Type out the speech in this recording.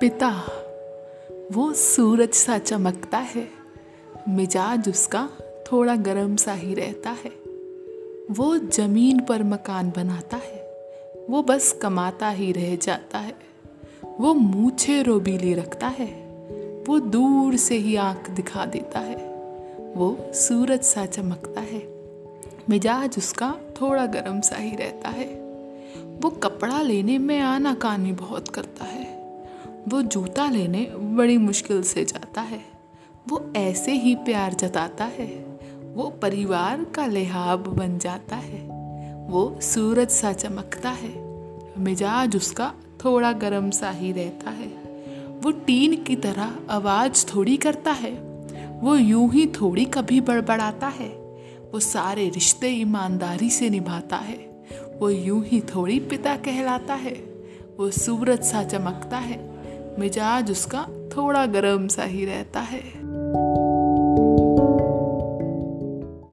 पिता, वो सूरज सा चमकता है, मिजाज उसका थोड़ा गर्म सा ही रहता है। वो ज़मीन पर मकान बनाता है, वो बस कमाता ही रह जाता है। वो मूछे रोबीली रखता है, वो दूर से ही आँख दिखा देता है। वो सूरज सा चमकता है, मिजाज उसका थोड़ा गर्म सा ही रहता है। वो कपड़ा लेने में आना कानी बहुत करता है। वो जूता लेने बड़ी मुश्किल से जाता है। वो ऐसे ही प्यार जताता है। वो परिवार का लिहाब बन जाता है। वो सूरज सा चमकता है। मिजाज उसका थोड़ा गर्म सा ही रहता है। वो टीन की तरह आवाज़ थोड़ी करता है। वो यूँ ही थोड़ी कभी बड़बड़ाता है। वो सारे रिश्ते ईमानदारी से निभाता है। वो यूँ ही थोड़ी पिता कहलाता है। वो सूरज सा चमकता है। मिजाज उसका थोड़ा गर्म सा ही रहता है।